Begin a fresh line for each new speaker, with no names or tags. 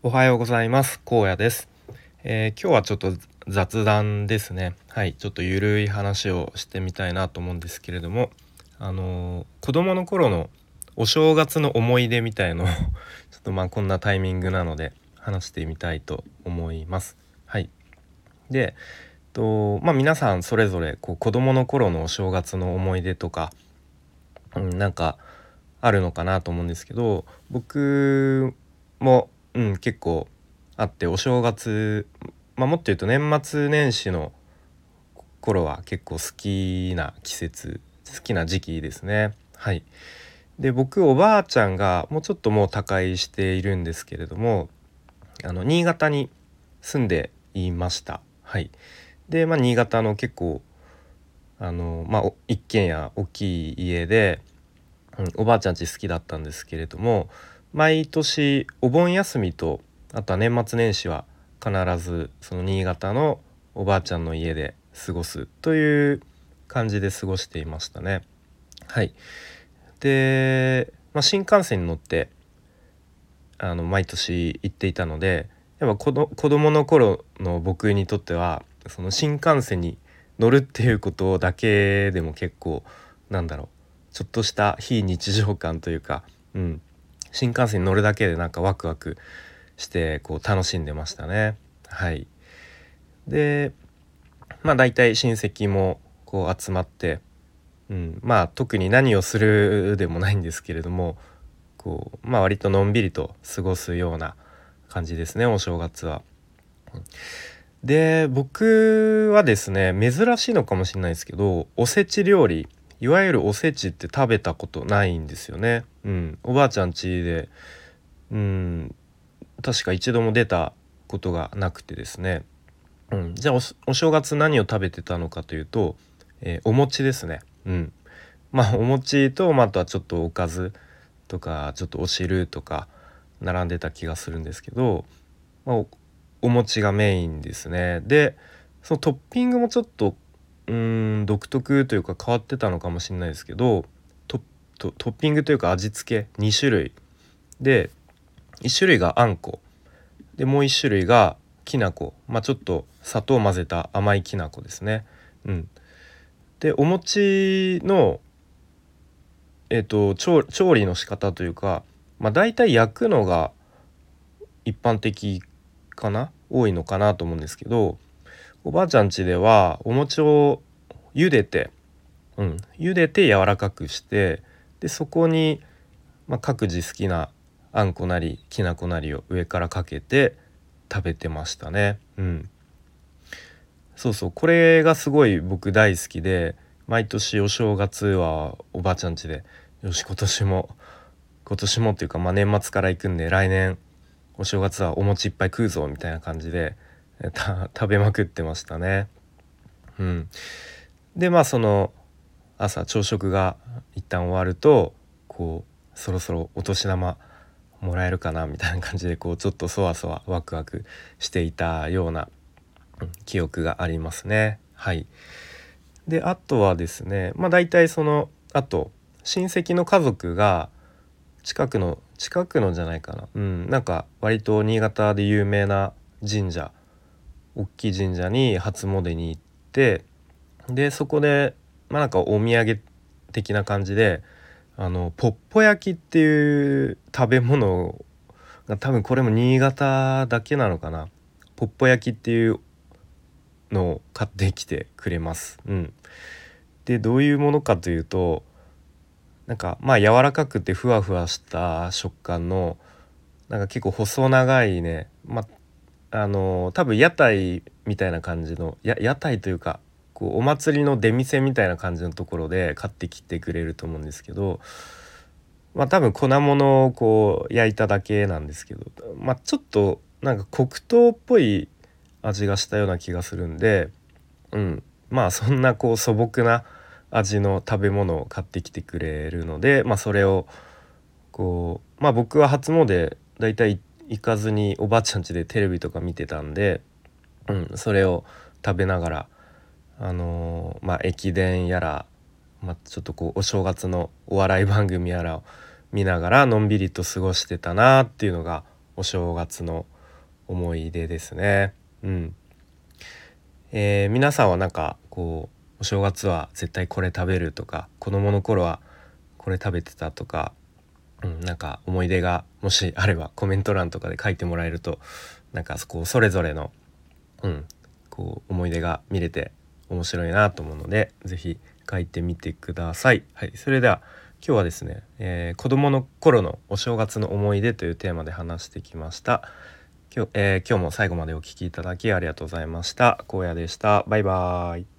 おはようございます。荒野です、えー、今日はちょっと雑談ですね。はい。ちょっとゆるい話をしてみたいなと思うんですけれどもあのー、子供の頃のお正月の思い出みたいのを ちょっとまあこんなタイミングなので話してみたいと思います。はい。でとまあ皆さんそれぞれこう子供の頃のお正月の思い出とか、うん、なんかあるのかなと思うんですけど僕もうん、結構あってお正月、まあ、もっと言うと年末年始の頃は結構好きな季節好きな時期ですね。はい、で僕おばあちゃんがもうちょっともう他界しているんですけれどもあの新潟に住んでいました。はい、で、まあ、新潟の結構あの、まあ、一軒家大きい家で、うん、おばあちゃんち好きだったんですけれども毎年お盆休みとあとは年末年始は必ずその新潟のおばあちゃんの家で過ごすという感じで過ごしていましたね。はいで、まあ、新幹線に乗ってあの毎年行っていたのでやっぱ子ど子供の頃の僕にとってはその新幹線に乗るっていうことだけでも結構なんだろうちょっとした非日常感というか、うん、新幹線に乗るだけでなんかワクワクしてこう楽しんでましたね。はいでまあ大体親戚もこう集まって、うん、まあ特に何をするでもないんですけれどもこうまあ割とのんびりと過ごすような感じですねお正月は。で僕はですね珍しいのかもしれないですけどおせち料理いわゆるおせちって食べたことないんですよね。うん、おばあちゃん家で、うん、確か一度も出たことがなくてですね。うん、じゃあお正月何を食べてたのかというと、えー、お餅ですね。うん、まあお餅と、まあ、あとはちょっとおかずとかちょっとお汁とか並んでた気がするんですけど、まあ、おお餅がメインですね。でそのトッピングもちょっとうん独特というか変わってたのかもしれないですけどトッピングというか味付け2種類。で1種類があんこ。でもう1種類がきな粉まあちょっと砂糖を混ぜた甘いきな粉ですね。うん、でお餅のえーと、調調理の仕方というか、まあ、大体焼くのが一般的かな？多いのかなと思うんですけどおばあちゃん家ではお餅を茹でて、うん、茹でて柔らかくしてでそこに、まあ、各自好きなあんこなりきなこなりを上からかけて食べてましたね。うん、そうそうこれがすごい僕大好きで毎年お正月はおばあちゃん家でよし今年も今年もっていうか、まあ、年末から行くんで来年お正月はお餅いっぱい食うぞみたいな感じで 食べまくってましたね。うん、でまあその朝朝食が一旦終わるとこうそろそろお年玉もらえるかなみたいな感じでこうちょっとそわそわワクワクしていたような、記憶がありますね。はい、であとはですねまあ大体そのあと親戚の家族が近くの近くのじゃないかなうんなんか割と新潟で有名な神社大きい神社に初詣に行ってでそこでまあなんかお土産的な感じであのポッポ焼きっていう食べ物が多分これも新潟だけなのかなポッポ焼きっていうのを買ってきてくれます。うん、でどういうものかというとなんかまあ柔らかくてふわふわした食感のなんか結構細長いね、まあ、あの多分屋台みたいな感じのや屋台というかこうお祭りの出店みたいな感じのところで買ってきてくれると思うんですけどまあ多分粉物をこう焼いただけなんですけどまあちょっとなんか黒糖っぽい味がしたような気がするんでうんまあそんなこう素朴な味の食べ物を買ってきてくれるのでまあそれをこうまあ僕は初詣だいたい行かずにおばあちゃん家でテレビとか見てたんで、うん、それを食べながらあのー、まあ駅伝やら、まあ、ちょっとこうお正月のお笑い番組やらを見ながらのんびりと過ごしてたなっていうのがお正月の思い出ですね。うん。えー、皆さんはなんかこうお正月は絶対これ食べるとか子供の頃はこれ食べてたとか、うん、なんか思い出がもしあればコメント欄とかで書いてもらえるとなんかこうそれぞれの、うん、こう思い出が見れて面白いなと思うので是非書いてみてください。はい、それでは今日はですね、えー、子供の頃のお正月の思い出というテーマで話してきました。今日,、えー、今日も最後までお聴きいただきありがとうございました。荒野でした。バイバーイ。